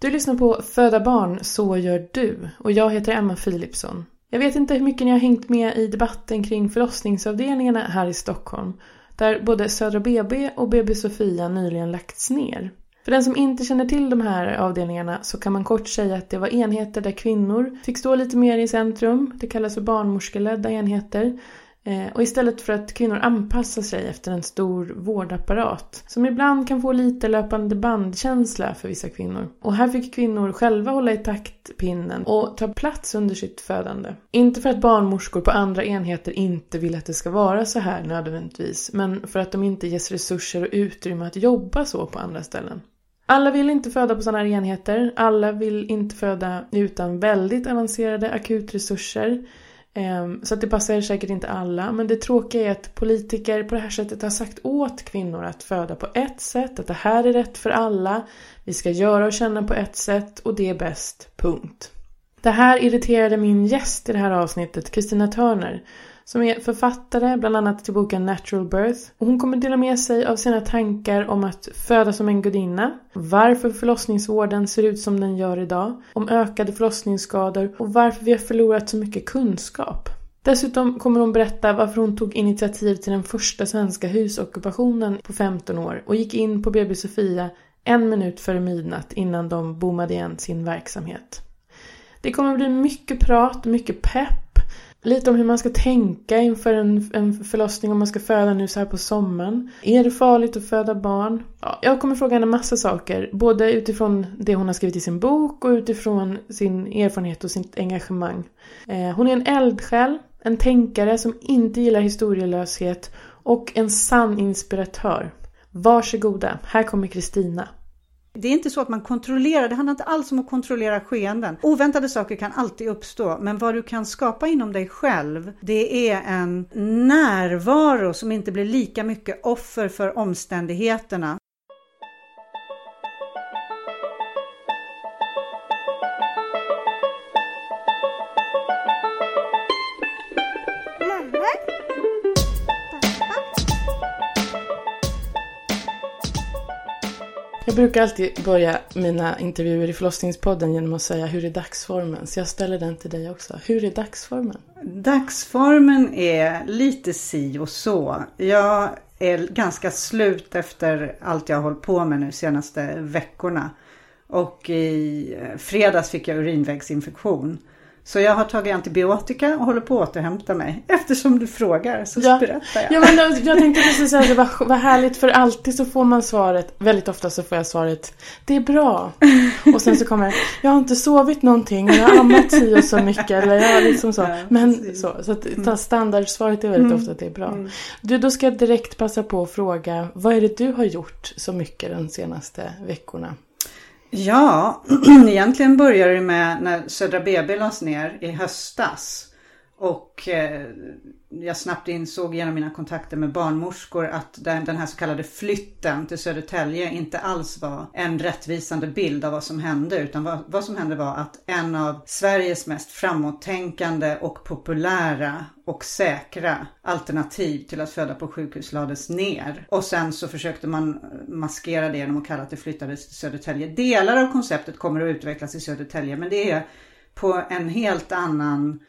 Du lyssnar på Föda barn, så gör du. Och jag heter Emma Philipsson. Jag vet inte hur mycket ni har hängt med i debatten kring förlossningsavdelningarna här i Stockholm. Där både Södra BB och BB Sofia nyligen lagts ner. För den som inte känner till de här avdelningarna så kan man kort säga att det var enheter där kvinnor fick stå lite mer i centrum. Det kallas för barnmorskeledda enheter. Eh, och istället för att kvinnor anpassar sig efter en stor vårdapparat som ibland kan få lite löpande bandkänsla för vissa kvinnor. Och här fick kvinnor själva hålla i taktpinnen och ta plats under sitt födande. Inte för att barnmorskor på andra enheter inte vill att det ska vara så här nödvändigtvis, men för att de inte ges resurser och utrymme att jobba så på andra ställen. Alla vill inte föda på sådana här enheter. Alla vill inte föda utan väldigt avancerade akutresurser. Ehm, så att det passar säkert inte alla. Men det tråkiga är att politiker på det här sättet har sagt åt kvinnor att föda på ett sätt. Att det här är rätt för alla. Vi ska göra och känna på ett sätt och det är bäst. Punkt. Det här irriterade min gäst i det här avsnittet, Kristina Törner som är författare bland annat till boken Natural Birth. Och hon kommer dela med sig av sina tankar om att föda som en gudinna, varför förlossningsvården ser ut som den gör idag, om ökade förlossningsskador och varför vi har förlorat så mycket kunskap. Dessutom kommer hon berätta varför hon tog initiativ till den första svenska husockupationen på 15 år och gick in på BB Sofia en minut före midnatt innan de bommade igen sin verksamhet. Det kommer bli mycket prat, mycket pepp Lite om hur man ska tänka inför en, en förlossning om man ska föda nu så här på sommaren. Är det farligt att föda barn? Ja, jag kommer fråga henne massa saker. Både utifrån det hon har skrivit i sin bok och utifrån sin erfarenhet och sitt engagemang. Eh, hon är en eldsjäl, en tänkare som inte gillar historielöshet och en sann inspiratör. Varsågoda, här kommer Kristina. Det är inte så att man kontrollerar, det handlar inte alls om att kontrollera skeenden. Oväntade saker kan alltid uppstå, men vad du kan skapa inom dig själv, det är en närvaro som inte blir lika mycket offer för omständigheterna. Brukar alltid börja mina intervjuer i förlossningspodden genom att säga hur är dagsformen? Så jag ställer den till dig också. Hur är dagsformen? Dagsformen är lite si och så. Jag är ganska slut efter allt jag har hållit på med nu senaste veckorna. Och i fredags fick jag urinvägsinfektion. Så jag har tagit antibiotika och håller på att återhämta mig. Eftersom du frågar så ja. berättar jag. Ja, men jag tänkte precis säga det var, härligt för alltid så får man svaret, väldigt ofta så får jag svaret Det är bra. Och sen så kommer Jag har inte sovit någonting, jag har ammat si och så mycket. Eller jag liksom så. Men så, så att mm. standardsvaret är väldigt mm. ofta att det är bra. Mm. Du, då ska jag direkt passa på att fråga Vad är det du har gjort så mycket de senaste veckorna? Ja, egentligen började det med när Södra BB lades ner i höstas. Och eh, jag snabbt insåg genom mina kontakter med barnmorskor att den, här så kallade flytten till Södertälje inte alls var en rättvisande bild av vad som hände. Utan vad, vad som hände var att en av Sveriges mest framåttänkande och populära och säkra alternativ till att föda på sjukhus lades ner. Och sen så försökte man maskera det genom att kalla att det flyttades till Södertälje. Delar av konceptet kommer att utvecklas i Södertälje men det är på en helt annan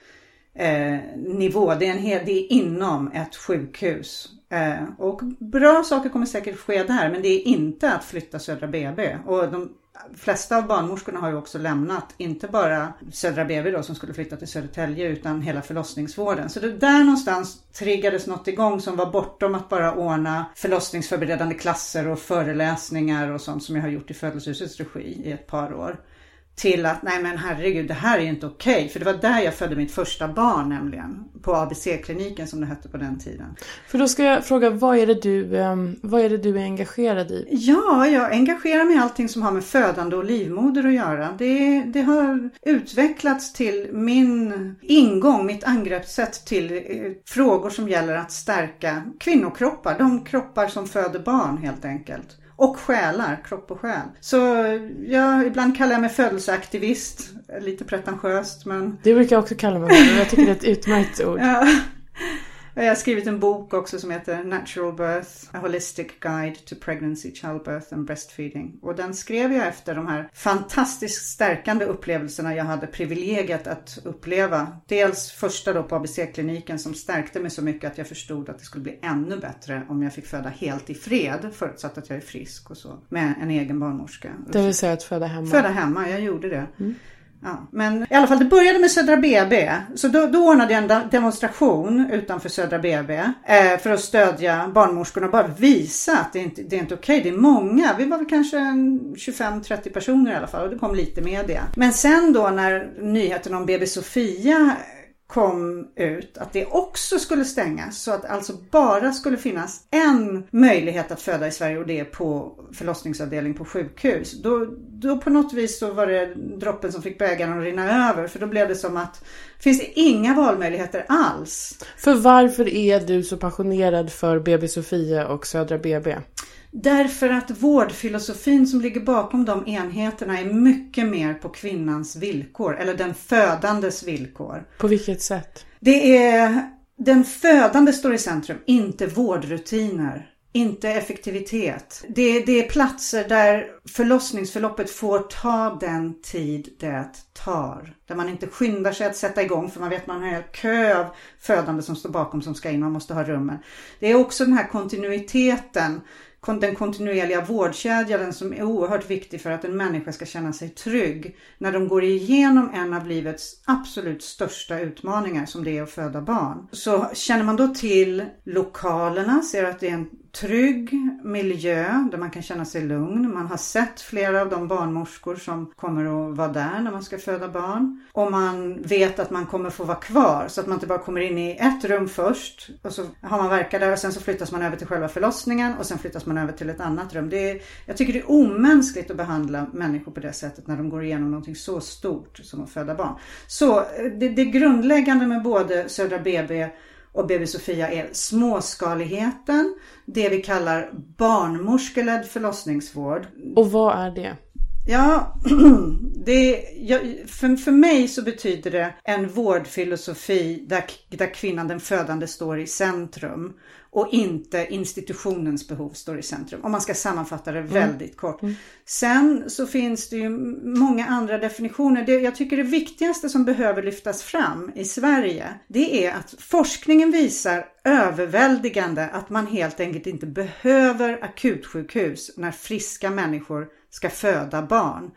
eh, nivå. Det är, en det är inom ett sjukhus. Eh, och bra saker kommer säkert ske där men det är inte att flytta Södra BB. Och de flesta av barnmorskorna har ju också lämnat, inte bara Södra BB då som skulle flytta till Södertälje utan hela förlossningsvården. Så det där någonstans triggades något igång som var bortom att bara ordna förlossningsförberedande klasser och föreläsningar och sånt som jag har gjort i födelsehusets regi i ett par år till att nej men herregud det här är inte okej. Okay. För det var där jag födde mitt första barn nämligen. På ABC-kliniken som det hette på den tiden. För då ska jag fråga, vad är det du, um, vad är, det du är engagerad i? Ja, jag engagerar mig i allting som har med födande och livmoder att göra. Det, det har utvecklats till min ingång, mitt angreppssätt till eh, frågor som gäller att stärka kvinnokroppar. De kroppar som föder barn helt enkelt. Och själar, kropp och själ. Så ja, ibland kallar jag mig födelseaktivist. Lite pretentiöst men... Det brukar jag också kalla mig Jag tycker det är ett utmärkt ord. ja. Jag har skrivit en bok också som heter Natural Birth, A Holistic Guide to Pregnancy, Childbirth and Breastfeeding. Och den skrev jag efter de här fantastiskt stärkande upplevelserna jag hade privilegiet att uppleva. Dels första då på ABC-kliniken som stärkte mig så mycket att jag förstod att det skulle bli ännu bättre om jag fick föda helt i fred, förutsatt att jag är frisk och så, med en egen barnmorska. Det vill säga att föda hemma? Föda hemma, jag gjorde det. Mm. Ja, men i alla fall, det började med Södra BB. Så då, då ordnade jag en demonstration utanför Södra BB eh, för att stödja barnmorskorna och bara visa att det inte det är inte okej. Det är många. Vi var väl kanske 25-30 personer i alla fall och det kom lite media. Men sen då när nyheten om BB Sofia kom ut att det också skulle stängas. Så att alltså bara skulle finnas en möjlighet att föda i Sverige och det är på förlossningsavdelning på sjukhus. Då, då på något vis så var det droppen som fick bägaren att rinna över. För då blev det som att finns det inga valmöjligheter alls. För varför är du så passionerad för BB Sofia och Södra BB? Därför att vårdfilosofin som ligger bakom de enheterna är mycket mer på kvinnans villkor, eller den födandes villkor. På vilket sätt? Det är, den födande står i centrum, inte vårdrutiner. Inte effektivitet. Det, det är platser där förlossningsförloppet får ta den tid det tar. Där man inte skyndar sig att sätta igång för man vet att man har en kö av födande som står bakom som ska in. Man måste ha rummen. Det är också den här kontinuiteten den kontinuerliga vårdkedjan som är oerhört viktig för att en människa ska känna sig trygg när de går igenom en av livets absolut största utmaningar som det är att föda barn. Så känner man då till lokalerna, ser att det är en trygg miljö där man kan känna sig lugn. Man har sett flera av de barnmorskor som kommer att vara där när man ska föda barn. Och man vet att man kommer få vara kvar så att man inte bara kommer in i ett rum först och så har man verkat där och sen så flyttas man över till själva förlossningen och sen flyttas man över till ett annat rum. Det är, jag tycker det är omänskligt att behandla människor på det sättet när de går igenom någonting så stort som att föda barn. Så eh, det, det grundläggande med både Södra BB och BB Sofia är småskaligheten, det vi kallar barnmorskeledd förlossningsvård. Och vad är det? Ja, det, för, för mig så betyder det en vårdfilosofi där, där kvinnan, den födande, står i centrum och inte institutionens behov står i centrum. Om man ska sammanfatta det mm. väldigt mm. kort. Mm. Sen så finns det ju många andra definitioner. Det, jag tycker det viktigaste som behöver lyftas fram i Sverige det är att forskningen visar överväldigande att man helt enkelt inte behöver akutsjukhus när friska människor ska föda barn.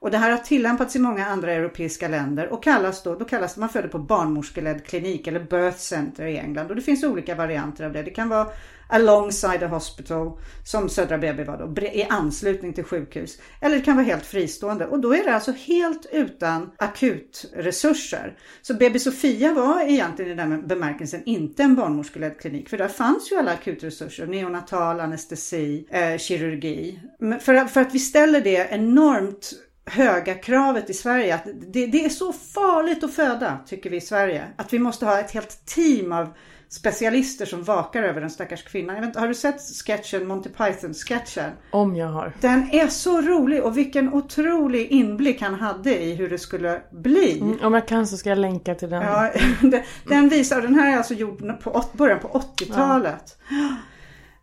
Och det här har tillämpats i många andra europeiska länder och kallas då, då kallas man föder på barnmorskeledd klinik eller birth center i England. Och det finns olika varianter av det. Det kan vara alongside a hospital som Södra BB var då, i anslutning till sjukhus. Eller det kan vara helt fristående och då är det alltså helt utan akutresurser. Så BB Sofia var egentligen i den bemärkelsen inte en barnmorskeledd klinik för där fanns ju alla akutresurser, neonatal, anestesi, eh, kirurgi. För, för att vi ställer det enormt höga kravet i Sverige att det, det, är så farligt att föda, tycker vi i Sverige. Att vi måste ha ett helt team av specialister som vakar över den stackars kvinnan. Jag vet, har du sett sketchen, Monty Python-sketchen? Om jag har. Den är så rolig och vilken otrolig inblick han hade i hur det skulle bli. Mm, om jag kan så ska jag länka till den. Ja, den visar, den här är alltså gjord på början på 80-talet. Ja.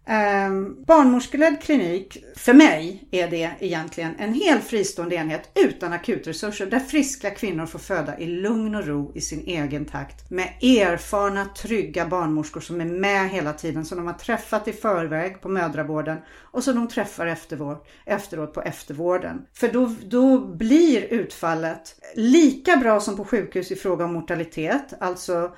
Eh, barnmorskeledd klinik, för mig är det egentligen en helt fristående enhet utan akutresurser där friska kvinnor får föda i lugn och ro i sin egen takt med erfarna, trygga barnmorskor som är med hela tiden som de har träffat i förväg på mödravården och som de träffar eftervård, efteråt på eftervården. För då, då blir utfallet lika bra som på sjukhus i fråga om mortalitet, alltså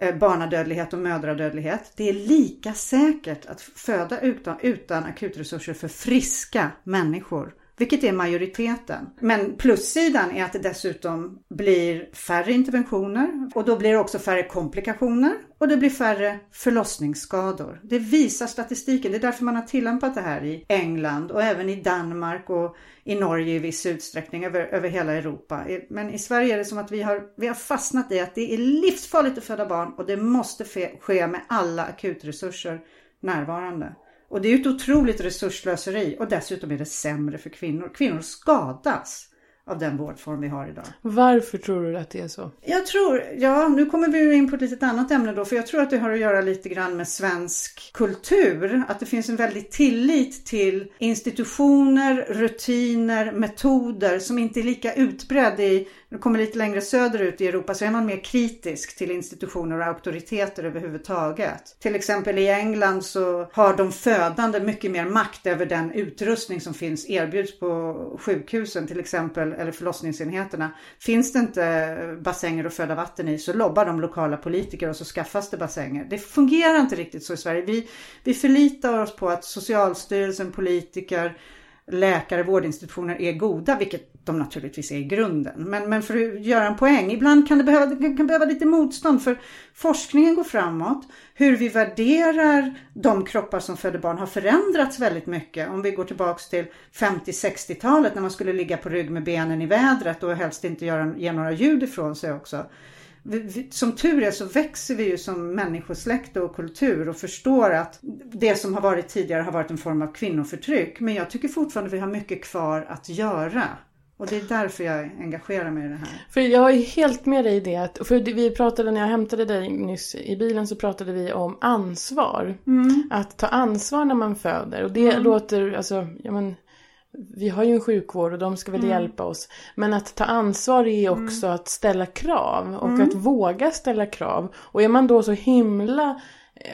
Eh, barnadödlighet och mödradödlighet. Det är lika säkert att föda utan, utan akutresurser för friska människor. Vilket är majoriteten. Men plussidan är att det dessutom blir färre interventioner och då blir det också färre komplikationer och det blir färre förlossningsskador. Det visar statistiken. Det är därför man har tillämpat det här i England och även i Danmark och i Norge i viss utsträckning över, över hela Europa. Men i Sverige är det som att vi har, vi har fastnat i att det är livsfarligt att föda barn och det måste ske med alla akutresurser närvarande. Och det är ett otroligt resursslöseri och dessutom är det sämre för kvinnor. Kvinnor skadas av den vårdform vi har idag. Varför tror du att det är så? Jag tror, ja nu kommer vi in på ett litet annat ämne då, för jag tror att det har att göra lite grann med svensk kultur. Att det finns en väldig tillit till institutioner, rutiner, metoder som inte är lika utbredd i, när du kommer lite längre söderut i Europa så är man mer kritisk till institutioner och auktoriteter överhuvudtaget. Till exempel i England så har de födande mycket mer makt över den utrustning som finns erbjuds på sjukhusen till exempel eller förlossningsenheterna. Finns det inte bassänger att föda vatten i så lobbar de lokala politiker och så skaffas det bassänger. Det fungerar inte riktigt så i Sverige. Vi, vi förlitar oss på att Socialstyrelsen, politiker, läkare, vårdinstitutioner är goda, vilket de naturligtvis är i grunden. Men, men för att göra en poäng, ibland kan det behöva, kan behöva lite motstånd för forskningen går framåt. Hur vi värderar de kroppar som föder barn har förändrats väldigt mycket. Om vi går tillbaks till 50-60-talet när man skulle ligga på rygg med benen i vädret och helst inte göra, ge några ljud ifrån sig också som tur är så växer vi ju som människosläkte och kultur och förstår att det som har varit tidigare har varit en form av kvinnoförtryck. Men jag tycker fortfarande vi har mycket kvar att göra. Och det är därför jag engagerar mig i det här. För jag är helt med dig i det. Att, för vi pratade när jag hämtade dig nyss i bilen så pratade vi om ansvar. Mm. Att ta ansvar när man föder. Och det mm. låter, alltså, ja men vi har ju en sjukvård och de ska väl mm. hjälpa oss. Men att ta ansvar är mm. också mm. att ställa krav och mm. att våga ställa krav. Och är man då så himla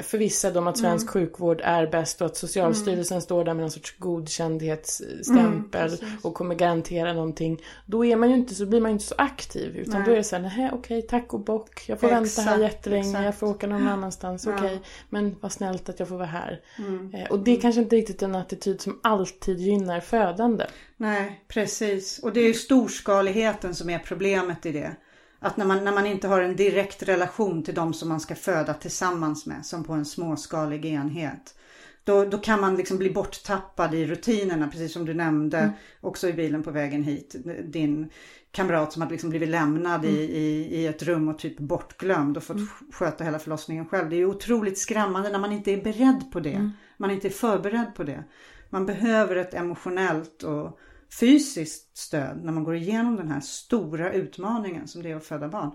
förvissad om att svensk mm. sjukvård är bäst och att Socialstyrelsen mm. står där med någon sorts godkändhetsstämpel mm, och kommer garantera någonting. Då är man ju inte, så blir man ju inte så aktiv utan Nej. då är det så här, nej okej tack och bock. Jag får exakt, vänta här jättelänge, exakt. jag får åka någon annanstans, ja. okej. Men vad snällt att jag får vara här. Mm. Eh, och det är kanske inte riktigt en attityd som alltid gynnar födande. Nej, precis. Och det är ju storskaligheten som är problemet i det. Att när man, när man inte har en direkt relation till de som man ska föda tillsammans med, som på en småskalig enhet. Då, då kan man liksom bli borttappad i rutinerna, precis som du nämnde mm. också i bilen på vägen hit. Din kamrat som hade liksom blivit lämnad mm. i, i, i ett rum och typ bortglömd och fått mm. sköta hela förlossningen själv. Det är ju otroligt skrämmande när man inte är beredd på det. Mm. Man är inte förberedd på det. Man behöver ett emotionellt och fysiskt stöd när man går igenom den här stora utmaningen som det är att föda barn.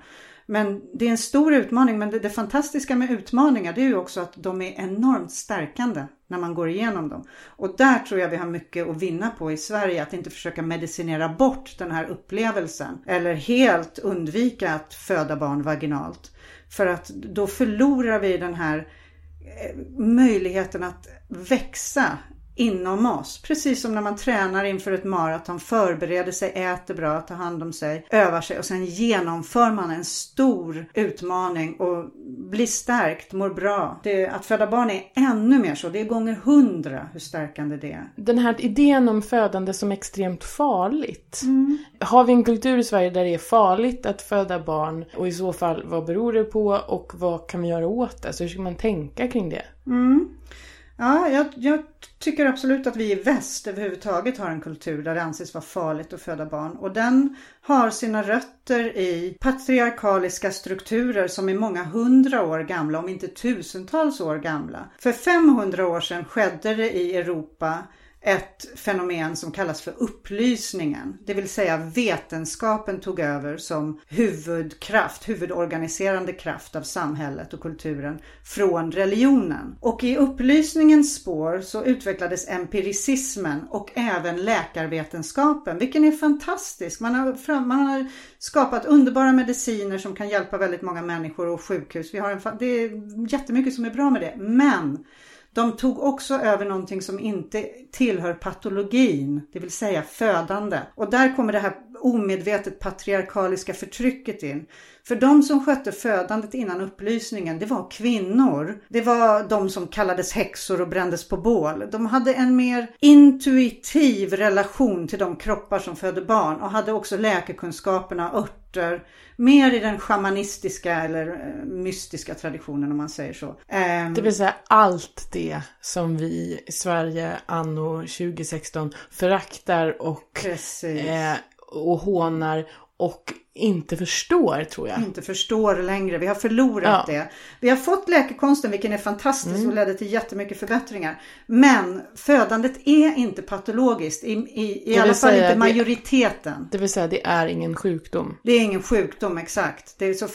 Men det är en stor utmaning men det, det, fantastiska med utmaningar det är ju också att de är enormt stärkande när man går igenom dem. Och där tror jag vi har mycket att vinna på i Sverige, att inte försöka medicinera bort den här upplevelsen eller helt undvika att föda barn vaginalt. För att då förlorar vi den här eh, möjligheten att växa inom oss. Precis som när man tränar inför ett maraton, förbereder sig, äter bra, tar hand om sig, övar sig och sen genomför man en stor utmaning och blir stärkt, mår bra. Det, att föda barn är ännu mer så, det är gånger hundra hur stärkande det är. Den här idén om födande som extremt farligt. Mm. Har vi en kultur i Sverige där det är farligt att föda barn och i så fall vad beror det på och vad kan vi göra åt det? Så hur ska man tänka kring det? Mm. Ja, jag, jag, tycker absolut att vi i väst överhuvudtaget har en kultur där det anses vara farligt att föda barn. Och den har sina rötter i patriarkaliska strukturer som är många hundra år gamla, om inte tusentals år gamla. För 500 år sedan skedde det i Europa ett fenomen som kallas för upplysningen. Det vill säga vetenskapen tog över som huvudkraft, huvudorganiserande kraft av samhället och kulturen från religionen. Och i upplysningens spår så utvecklades empiricismen och även läkarvetenskapen, vilken är fantastisk. Man har, fram, man har skapat underbara mediciner som kan hjälpa väldigt många människor och sjukhus. Vi har en, det är jättemycket som är bra med det. Men de tog också över någonting som inte tillhör patologin, det vill säga födande. Och där kommer det här omedvetet patriarkaliska förtrycket in. För de som skötte födandet innan upplysningen, det var kvinnor. Det var de som kallades häxor och brändes på bål. De hade en mer intuitiv relation till de kroppar som födde barn och hade också läkekunskaperna, örter, mer i den shamanistiska eller eh, mystiska traditionen om man säger så. Ehm, det vill säga allt det som vi i Sverige anno 2016 föraktar och, eh, och hånar och inte förstår tror jag. Inte förstår längre. Vi har förlorat Ja. det. Vi har fått läkekonsten vilken är fantastisk Mm. och ledde till jättemycket förbättringar. Men födandet är inte patologiskt. I, i, i alla fall inte det- majoriteten. Det vill säga, det är ingen sjukdom. Det är ingen sjukdom exakt. Det är, så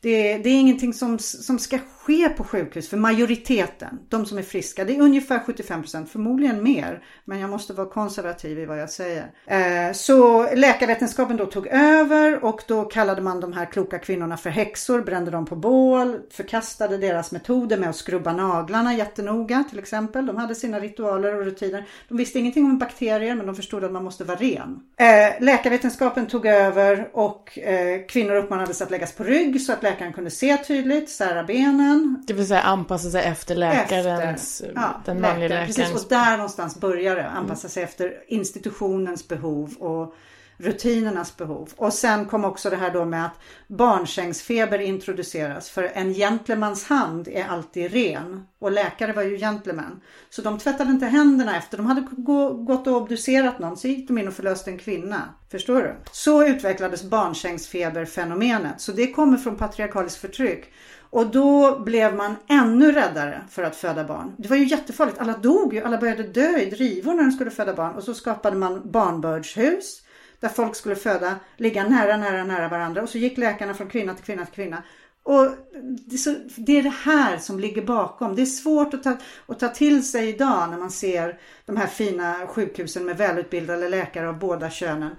det, det är ingenting som, som ska ske på sjukhus för majoriteten, de som är friska. Det är ungefär 75%, förmodligen mer. Men jag måste vara konservativ i vad jag säger. Eh, så läkarvetenskapen då tog över och då kallade man de här kloka kvinnorna för häxor, brände dem på bål, förkastade deras metoder med att skrubba naglarna jättenoga till exempel. De hade sina ritualer och rutiner. De visste ingenting om bakterier men de förstod att man måste vara ren. Eh, läkarvetenskapen tog över och eh, kvinnor uppmanades att läggas på rygg så att läkaren kunde se tydligt, sära benen. Det vill säga anpassa sig efter läkarens, Efter, ja, den manliga läkaren. Precis, läkarens. och där någonstans börjar det. Anpassa sig efter institutionens behov och rutinernas behov. Och sen kom också det här då med att barnsängsfeber introduceras. För en gentlemans hand är alltid ren. Och läkare var ju gentlemän. Så de tvättade inte händerna efter. De hade gå- gått och obducerat någon. Så gick de in och förlöste en kvinna. Förstår du? Så utvecklades barnsängsfeberfenomenet. Så det kommer från patriarkaliskt förtryck. Och då blev man ännu räddare för att föda barn. Det var ju jättefarligt. Alla dog ju. Alla började dö i drivor när de skulle föda barn. Och så skapade man barnbördshus. Där folk skulle föda, ligga nära, nära, nära varandra. Och så gick läkarna från kvinna till kvinna till kvinna. Och det är, det det här som ligger bakom. Det är svårt att ta, att ta till sig idag när man ser de här fina sjukhusen med välutbildade läkare av båda könen.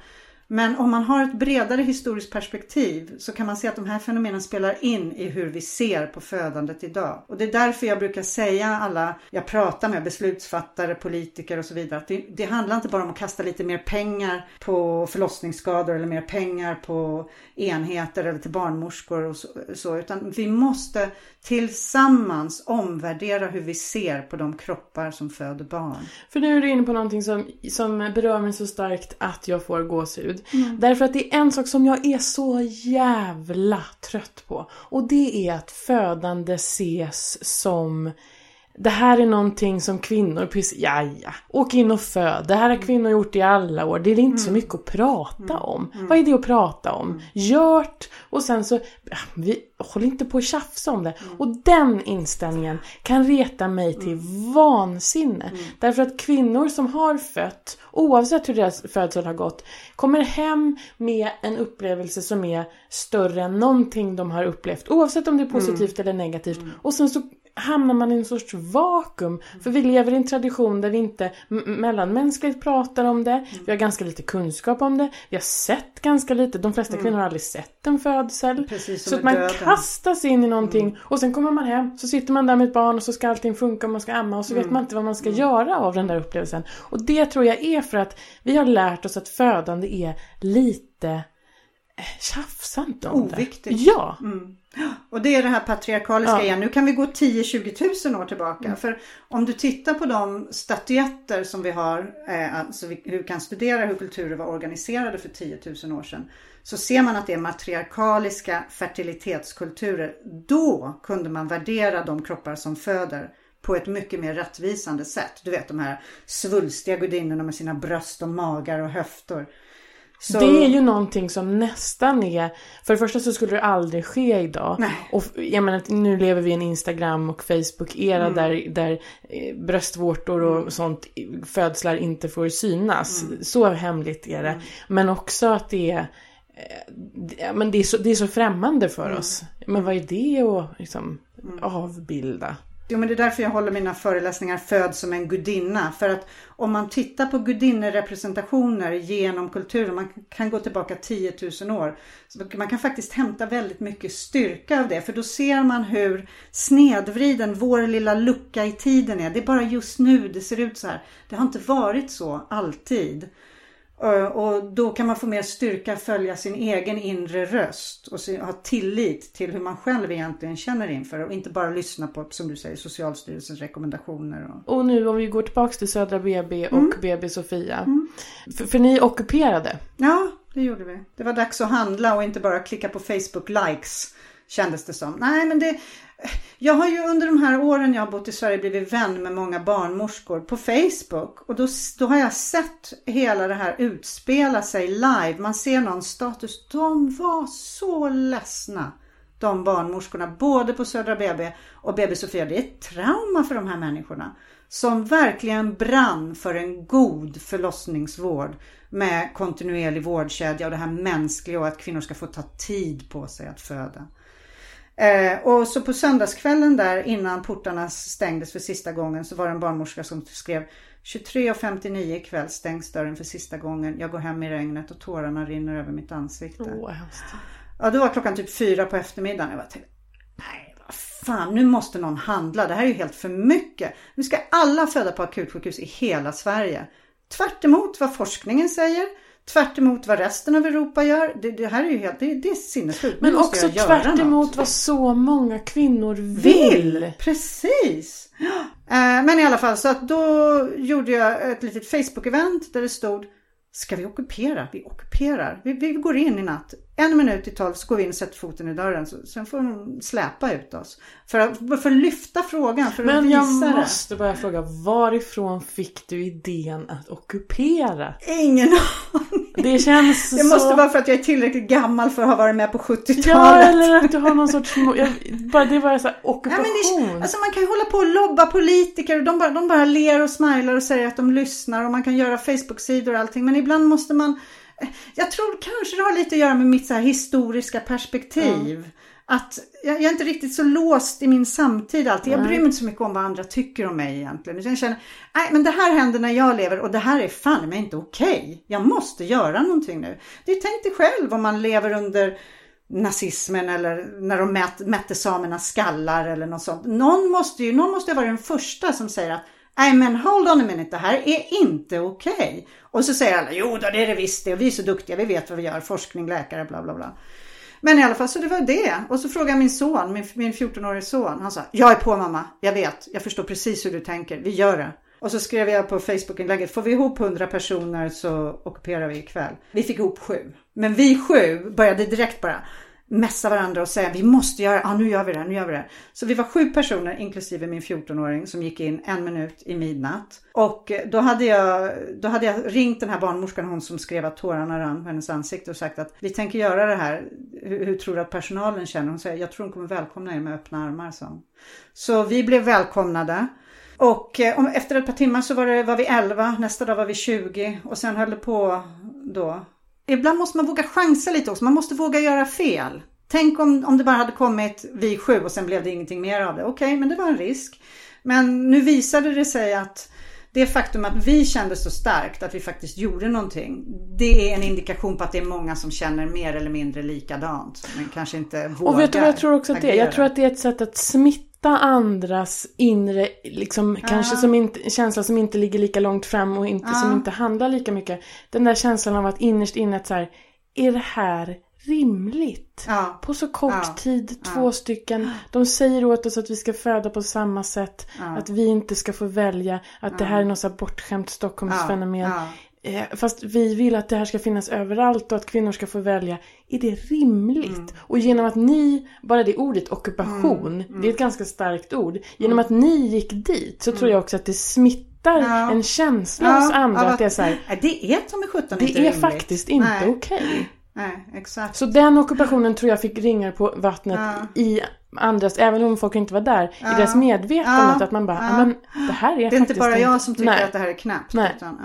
Men om man har ett bredare historiskt perspektiv så kan man se att de här fenomenen spelar in i hur vi ser på födandet idag. Och det är därför jag brukar säga alla jag pratar med, beslutsfattare, politiker och så vidare, att det, det handlar inte bara om att kasta lite mer pengar på förlossningsskador eller mer pengar på enheter eller till barnmorskor och så, så utan vi måste tillsammans omvärdera hur vi ser på de kroppar som föder barn. För nu är du inne på någonting som, som berör mig så starkt att jag får gåshud. Därför att det är en sak som jag är så jävla trött på. Och det är att födande ses som det här är någonting som kvinnor precis, ja ja, åk in och föd. Det här har kvinnor gjort i alla år. Det är inte så mycket att prata om. Vad är det att prata om? Gjort och sen så, vi håller inte på att tjafsa om det. Och den inställningen kan reta mig till vansinne. Därför att kvinnor som har fött, oavsett hur deras födsel har gått, kommer hem med en upplevelse som är större än någonting de har upplevt. Oavsett om det är positivt eller negativt. Och sen så hamnar man i en sorts vakuum. För vi lever i en tradition där vi inte mellanmänskligt pratar om det. Vi har ganska lite kunskap om det. Vi har sett ganska lite. De flesta kvinnor har aldrig sett en födsel. Så att man döden. kastas in i någonting och sen kommer man hem så sitter man där med ett barn och så ska allting funka och man ska amma och så Mm. vet man inte vad man ska göra av den där upplevelsen. Och det tror jag är för att vi har lärt oss att födande är lite eh, tjafsant om Oviktigt. det. Ja! Och det är det här patriarkaliska Ja. igen. Nu kan vi gå 10-20 tusen år tillbaka. För om du tittar på de statyetter som vi har, eh, alltså vi, hur vi kan studera hur kulturer var organiserade för 10 000 år sedan. Så ser man att det är matriarkaliska fertilitetskulturer. Då kunde man värdera de kroppar som föder på ett mycket mer rättvisande sätt. Du vet de här svulstiga gudinnorna med sina bröst och magar och höfter. Så- Det är ju någonting som nästan är... För det första så skulle det aldrig ske idag. Nej. Och jag menar, nu lever vi i en Instagram och Facebook-era Mm. där, där eh, bröstvårtor och sånt, eh, födslar inte får synas. Mm. Så hemligt är det. Men också att det är... eh, Men det är, så, det är så främmande för Mm. oss. Men vad är det att liksom, avbilda? Jo men det är därför jag håller mina föreläsningar Född som en gudinna. För att om man tittar på gudinnerepresentationer genom kulturen, man kan gå tillbaka 10 000 år. Så man kan faktiskt hämta väldigt mycket styrka av det. För då ser man hur snedvriden vår lilla lucka i tiden är. Det är bara just nu det ser ut så här. Det har inte varit så alltid. Eh, Och då kan man få mer styrka att följa sin egen inre röst och ha tillit till hur man själv egentligen känner inför och inte bara lyssna på, som du säger, Socialstyrelsens rekommendationer. Och... Och nu om vi går tillbaks till Södra BB och Mm. BB Sofia. För, för ni ockuperade. Ja, det gjorde vi. Det var dags att handla och inte bara klicka på Facebook likes kändes det som. Nej men det, jag har ju under de här åren jag har bott i Sverige blivit vän med många barnmorskor på Facebook och då, då har jag sett hela det här utspela sig live. Man ser någon status. De var så ledsna de barnmorskorna, både på Södra BB och BB Sofia. Det är ett trauma för de här människorna som verkligen brann för en god förlossningsvård med kontinuerlig vårdkedja och det här mänskliga och att kvinnor ska få ta tid på sig att föda. Eh, och så på söndagskvällen där innan portarna stängdes för sista gången så var det en barnmorska som skrev 23.59 ikväll stängs dörren för sista gången. Jag går hem i regnet och tårarna rinner över mitt ansikte. Oh, ja, då var klockan typ fyra på eftermiddagen. Jag var tänkte, nej vad fan, nu måste någon handla. Det här är ju helt för mycket. Nu ska alla föda på akutsjukhus i hela Sverige. Tvärt vad forskningen säger Tvärt vad resten av Europa gör. Det, det här är ju helt, det, det är sinnessjukt. Men också tvärt vad så många kvinnor vill. vill. Precis. Eh, men i alla fall så att då gjorde jag ett litet Facebook-event där det stod Ska vi ockupera? Vi ockuperar. Vi, vi går in i natt. En minut i tolv så går vi in och sätter foten i dörren. Så, sen får de släpa ut oss. För att, för att lyfta frågan, för Men att visa Men jag måste bara fråga, varifrån fick du idén att ockupera? Ingen aning. Det känns Det så... måste vara för att jag är tillräckligt gammal för att ha varit med på 70-talet. Ja, eller att du har någon sorts... Bara, det var så här, ockupation. Ja, men det, alltså man kan ju hålla på och lobba politiker och de bara, de bara ler och smilar och säger att de lyssnar och man kan göra Facebook-sidor och allting. Men ibland måste man jag tror kanske det har lite att göra med mitt så historiska perspektiv. Mm. Att jag, jag, är inte riktigt så låst i min samtid alltid. Jag bryr mig inte så mycket om vad andra tycker om mig egentligen. Jag känner, nej men det här händer när jag lever och det här är fan mig inte okej. Okay. Jag måste göra någonting nu. Det är tänk dig själv om man lever under nazismen eller när de mät, mätte samernas skallar eller något sånt. Någon måste ju någon måste vara den första som säger att nej men hold on a minute, det här är inte okej. Okay. Och så säger alla, jo då det är det visst det och vi är så duktiga, vi vet vad vi gör, forskning, läkare, bla bla bla. Men i alla fall så det var det. Och så frågade jag min son, min, min 14-årige son. Han sa, jag är på mamma, jag vet, jag förstår precis hur du tänker, vi gör det. Och så skrev jag på Facebook-inlägget, får vi ihop 100 personer så ockuperar vi ikväll. Vi fick ihop sju. Men vi sju började direkt bara, mässa varandra och säga vi måste göra, ja nu gör vi det, nu gör vi det. Så vi var sju personer inklusive min 14-åring som gick in en minut i midnatt. Och eh, då hade jag, då hade jag ringt den här barnmorskan, hon som skrev att tårarna rann på hennes ansikte och sagt att vi tänker göra det här. Hur, hur tror du att personalen känner? Hon säger jag tror de kommer välkomna er med öppna armar. Så, så vi blev välkomnade. Och eh, efter ett par timmar så var, det, var vi 11, nästa dag var vi 20 och sen höll det på då ibland måste man våga chansa lite också. Man måste våga göra fel. Tänk om, om det bara hade kommit vi sju och sen blev det ingenting mer av det. Okej, okay, men det var en risk. Men nu visade det sig att det faktum att vi kände så starkt att vi faktiskt gjorde någonting. Det är en indikation på att det är många som känner mer eller mindre likadant. Men kanske inte vågar Och vet du vad jag tror också att det är? Jag tror att det är ett sätt att smitta andras inre, liksom ja. kanske som inte, känsla som inte ligger lika långt fram och inte, ja. som inte handlar lika mycket. Den där känslan av att innerst inne att så här, är det här rimligt? Ja. På så kort ja. tid, två stycken. De säger åt oss att vi ska föda på samma sätt. Att vi inte ska få välja. Att det här är något så bortskämt Stockholmsfenomen. Eh, fast vi vill att det här ska finnas överallt och att kvinnor ska få välja. Är det rimligt? Mm. Och genom att ni, bara det ordet ockupation, mm. Mm. det är ett ganska starkt ord. Genom mm. att ni gick dit så tror mm. jag också att det smittar ja. en känsla ja, hos andra. Att, att det är så här, Det är som i sjutton Det inte är rimligt. faktiskt inte okej. Okay. Nej, exakt. Så den ockupationen tror jag fick ringar på vattnet ja. i andras, även om folk inte var där, ja. i deras medvetande att man bara, men det här är Det är faktiskt inte bara jag som tycker Nej. att det här är knäppt. Nej. Utan,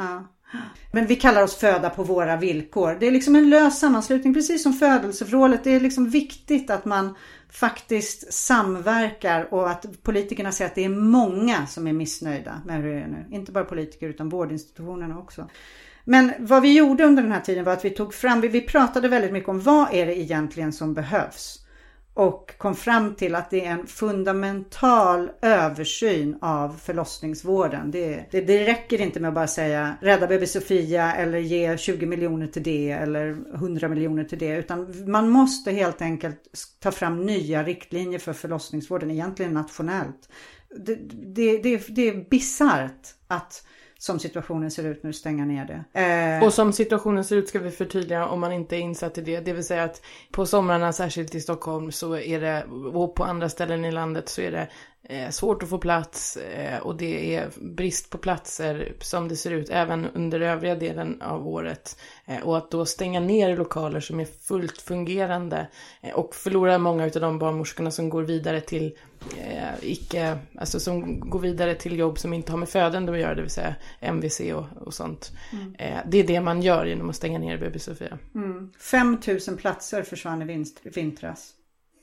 men vi kallar oss föda på våra villkor. Det är liksom en lös sammanslutning, precis som födelsevrålet. Det är liksom viktigt att man faktiskt samverkar och att politikerna ser att det är många som är missnöjda med hur det är nu. Inte bara politiker utan vårdinstitutionerna också. Men vad vi gjorde under den här tiden var att vi tog fram, vi pratade väldigt mycket om vad är det egentligen som behövs? Och kom fram till att det är en fundamental översyn av förlossningsvården. Det, det, det räcker inte med att bara säga rädda BB Sofia eller ge 20 miljoner till det eller 100 miljoner till det. Utan man måste helt enkelt ta fram nya riktlinjer för förlossningsvården, egentligen nationellt. Det, det, det, det är bisarrt att som situationen ser ut nu, stänga ner det. Eh, Och som situationen ser ut ska vi förtydliga om man inte är insatt i det. Det vill säga att på somrarna, särskilt i Stockholm, så är det, och på andra ställen i landet så är det eh, svårt att få plats eh, och det är brist på platser som det ser ut även under övriga delen av året. Eh, och att då stänga ner lokaler som är fullt fungerande eh, och förlora många av de barnmorskorna som går vidare till eh, icke, alltså som går vidare till jobb som inte har med födande att göra, det vill säga MVC och, och sånt. Eh, det är det man gör genom att stänga ner BB Sofia. mm, 5 000 platser försvann i vinst, vintras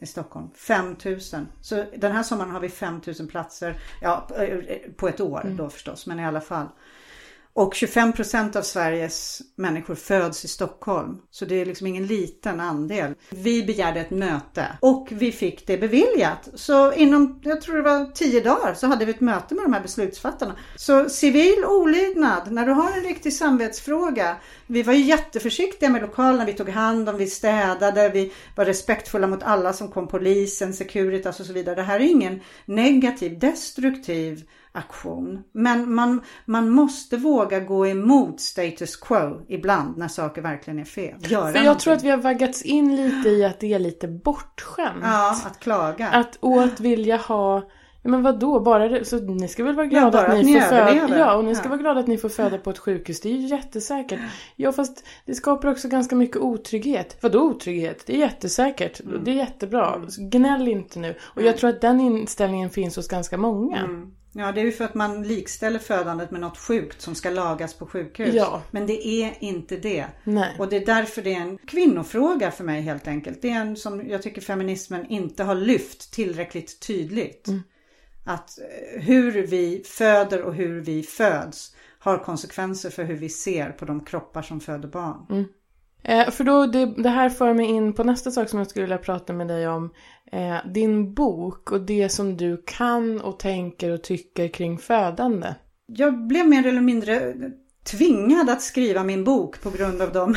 i Stockholm. 5 000. Så den här sommaren har vi 5 000 platser, ja eh, på ett år då förstås, men i alla fall. Och 25 procent av Sveriges människor föds i Stockholm. Så det är liksom ingen liten andel. Vi begärde ett möte och vi fick det beviljat. Så inom, jag tror det var 10 dagar, så hade vi ett möte med de här beslutsfattarna. Så civil olydnad, när du har en riktig samvetsfråga. Vi var ju jätteförsiktiga med lokalerna, vi tog hand om, vi städade, vi var respektfulla mot alla som kom, polisen, Securitas och så vidare. Det här är ingen negativ, destruktiv aktion. Men man, man måste våga gå emot status quo ibland när saker verkligen är fel. Göra För jag någonting. tror att vi har vaggats in lite i att det är lite bortskämt. Ja, att klaga. Att, och att vilja ha, ja, men vad då bara det, så ni ska väl vara glada bara att ni, att ni får föda, ja och ni ska Ja. vara glada att ni får föda på ett sjukhus, det är ju jättesäkert. Ja fast det skapar också ganska mycket otrygghet. Vadå otrygghet? Det är jättesäkert, Mm. det är jättebra. Gnäll inte nu. Och jag tror att den inställningen finns hos ganska många. Mm. Ja, det är ju för att man likställer födandet med något sjukt som ska lagas på sjukhus. Ja. Men det är inte det. Nej. Och det är därför det är en kvinnofråga för mig helt enkelt. Det är en som jag tycker feminismen inte har lyft tillräckligt tydligt. Att eh, hur vi föder och hur vi föds har konsekvenser för hur vi ser på de kroppar som föder barn. Eh, för då, det, det här för mig in på nästa sak som jag skulle vilja prata med dig om. Eh, din bok och det som du kan och tänker och tycker kring födande. Jag blev mer eller mindre tvingad att skriva min bok på grund av de,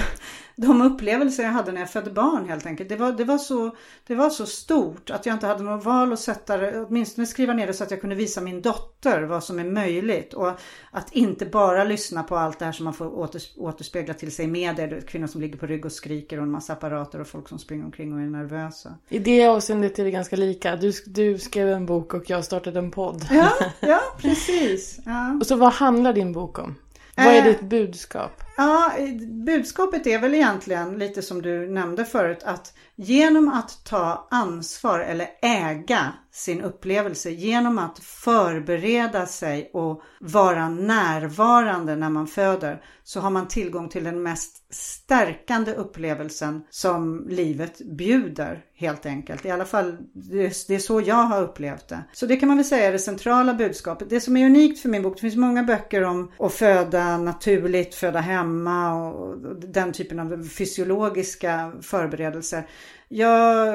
de upplevelser jag hade när jag födde barn helt enkelt. Det var, det, var så, det var så stort att jag inte hade något val att sätta det, åtminstone skriva ner det så att jag kunde visa min dotter vad som är möjligt. Och att inte bara lyssna på allt det här som man får åters, återspegla till sig i är Kvinnor som ligger på rygg och skriker och en massa apparater och folk som springer omkring och är nervösa. I det avseendet är vi ganska lika. Du, du skrev en bok och jag startade en podd. Ja, ja precis. Ja. Och så vad handlar din bok om? Vad är Eh, ditt budskap? Ja, eh, budskapet är väl egentligen lite som du nämnde förut att genom att ta ansvar eller äga sin upplevelse, genom att förbereda sig och vara närvarande när man föder så har man tillgång till den mest stärkande upplevelsen som livet bjuder helt enkelt. I alla fall det, är så jag har upplevt det. Så det kan man väl säga är det centrala budskapet. Det som är unikt för min bok, det finns många böcker om att föda naturligt, föda hemma och den typen av fysiologiska förberedelser. Jag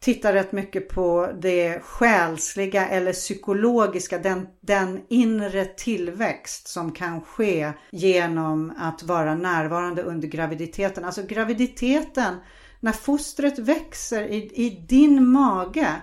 tittar rätt mycket på det själsliga eller psykologiska, den, den inre tillväxt som kan ske genom att vara närvarande under graviditeten. Alltså graviditeten, när fostret växer i, i din mage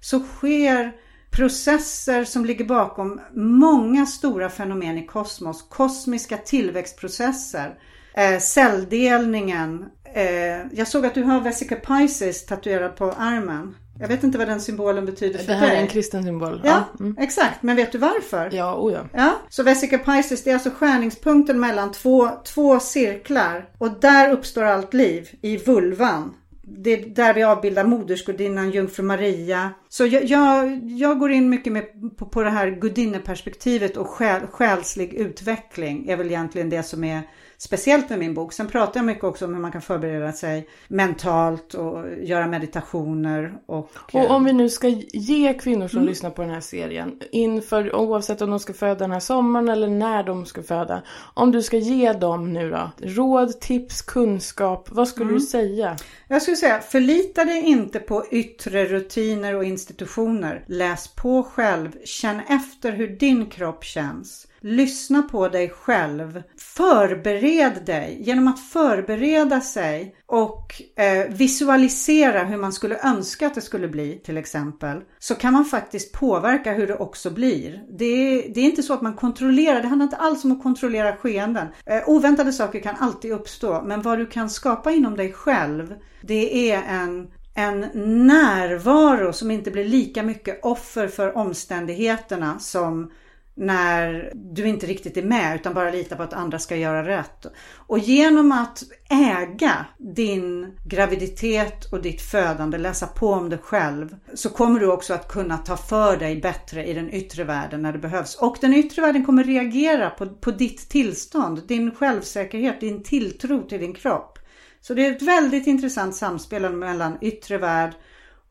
så sker processer som ligger bakom många stora fenomen i kosmos. Kosmiska tillväxtprocesser. Eh, celldelningen. Eh, jag såg att du har Vesica Pisces tatuerad på armen. Jag vet inte vad den symbolen betyder för Det här dig. är en kristen symbol. Ja, mm. exakt. Men vet du varför? Ja, ja. Ja, så Vesica Pisces det är alltså skärningspunkten mellan två, två cirklar och där uppstår allt liv i vulvan. Det är där vi avbildar modersgudinnan, jungfru Maria. Så jag, jag, jag går in mycket med på, på det här gudinneperspektivet och själ, själslig utveckling är väl egentligen det som är speciellt med min bok. Sen pratar jag mycket också om hur man kan förbereda sig mentalt och göra meditationer och... Och om vi nu ska ge kvinnor som lyssnar på den här serien inför, oavsett om de ska föda den här sommaren eller när de ska föda. Om du ska ge dem nu då, råd, tips, kunskap, vad skulle du säga? Jag skulle säga, förlita dig inte på yttre rutiner och institutioner. Läs på själv, känn efter hur din kropp känns lyssna på dig själv. Förbered dig. Genom att förbereda sig och eh, visualisera hur man skulle önska att det skulle bli till exempel. Så kan man faktiskt påverka hur det också blir. Det är, det är inte så att man kontrollerar, det handlar inte alls om att kontrollera skeenden. Eh, oväntade saker kan alltid uppstå men vad du kan skapa inom dig själv det är en en närvaro som inte blir lika mycket offer för omständigheterna som när du inte riktigt är med utan bara litar på att andra ska göra rätt. Och genom att äga din graviditet och ditt födande, läsa på om det själv, så kommer du också att kunna ta för dig bättre i den yttre världen när det behövs. Och den yttre världen kommer reagera på, på ditt tillstånd, din självsäkerhet, din tilltro till din kropp. Så det är ett väldigt intressant samspel mellan yttre värld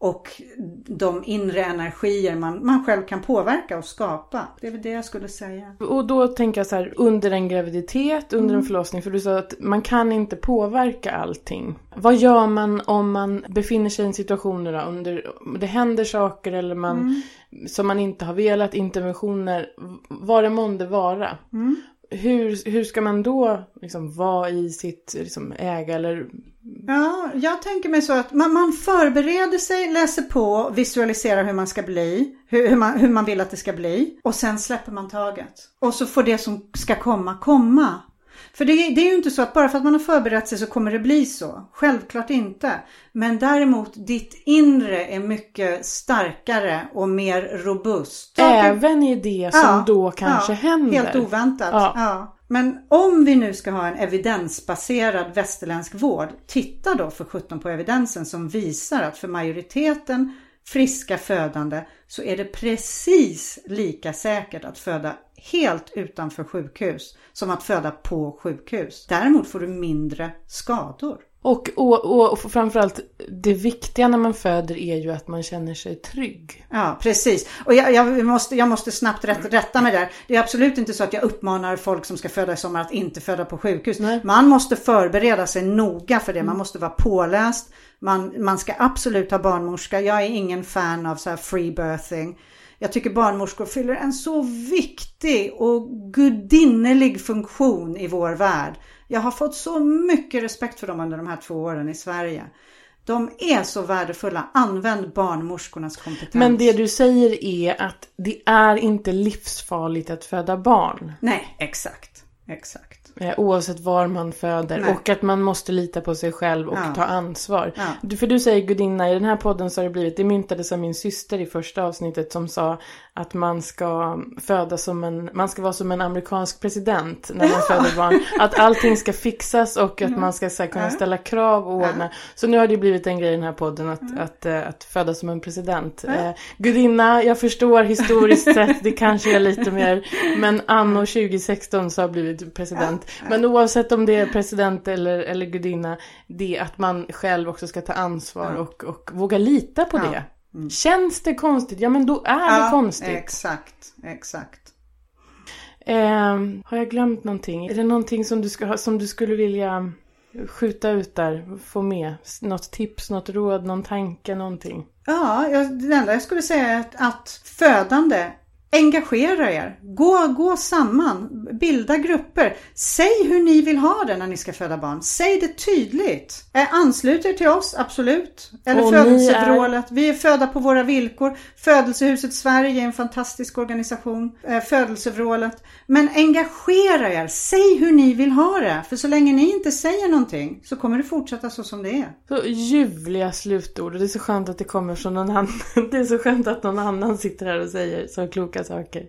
och de inre energier man, man själv kan påverka och skapa. Det är väl det jag skulle säga. Och då tänker jag så här, under en graviditet, under mm. en förlossning, för du sa att man kan inte påverka allting. Vad gör man om man befinner sig i en situation då, under, det händer saker eller man, mm. som man inte har velat, interventioner, vad det månde vara. Mm hur, hur ska man då liksom vara i sitt liksom, äga eller? Ja, jag tänker mig så att man, man förbereder sig, läser på, visualiserar hur man ska bli, hur, hur, man, hur man vill att det ska bli och sen släpper man taget. Och så får det som ska komma komma. För det, det, är ju inte så att bara för att man har förberett sig så kommer det bli så. Självklart inte. Men däremot ditt inre är mycket starkare och mer robust. Även i det som ja, då kanske ja, händer. Helt oväntat. Ja. Men om vi nu ska ha en evidensbaserad västerländsk vård, titta då för 17 på evidensen som visar att för majoriteten friska födande så är det precis lika säkert att föda helt utanför sjukhus som att föda på sjukhus. Däremot får du mindre skador. Och, och, och framförallt det viktiga när man föder är ju att man känner sig trygg. Ja, precis. Och jag, jag måste, jag måste snabbt rätta, rätta mig där. Det är absolut inte så att jag uppmanar folk som ska föda i sommar att inte föda på sjukhus. Nej. Man måste förbereda sig noga för det. Man mm. måste vara påläst. Man, man ska absolut ha barnmorska. Jag är ingen fan av så här free birthing. Jag tycker barnmorskor fyller en så viktig och gudinnerlig funktion i vår värld. Jag har fått så mycket respekt för dem under de här två åren i Sverige. De är så värdefulla. Använd barnmorskornas kompetens. Men det du säger är att det är inte livsfarligt att föda barn. Nej, exakt. Exakt. Eh, oavsett var man föder. Nej. Och att man måste lita på sig själv och ja. ta ansvar. Ja. För du säger gudinna, i den här podden så har det blivit, det myntades av min syster i första avsnittet som sa att man ska födas som en, man ska vara som en amerikansk president när man ja. föder barn. Att allting ska fixas och att man ska här, kunna ställa krav och ordna. Så nu har det blivit en grej i den här podden att, mm. att, att, eh, att födas som en president. Eh, gudinna, jag förstår historiskt sett, det kanske är lite mer, men anno 2016 så har blivit president. Men oavsett om det är president eller, eller gudinna, det är att man själv också ska ta ansvar och, och våga lita på det. Mm. Känns det konstigt? Ja men då är ja, det konstigt. Exakt, exakt. Eh, har jag glömt någonting? Är det någonting som du, ska, som du skulle vilja skjuta ut där? Få med? Något tips, något råd, någon tanke, någonting? Ja, jag, det enda jag skulle säga är att, att födande Engagera er, gå, gå samman, bilda grupper. Säg hur ni vill ha det när ni ska föda barn. Säg det tydligt. Eh, anslut er till oss, absolut. Eller födelsevrålet. Är... Vi är födda på våra villkor. Födelsehuset Sverige är en fantastisk organisation. Eh, födelsevrålet. Men engagera er, säg hur ni vill ha det. För så länge ni inte säger någonting så kommer det fortsätta så som det är. Så ljuvliga slutord. Det är så skönt att det kommer från någon annan. Det är så skönt att någon annan sitter här och säger så kloka saker.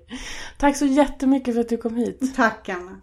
Tack så jättemycket för att du kom hit. Tack Anna.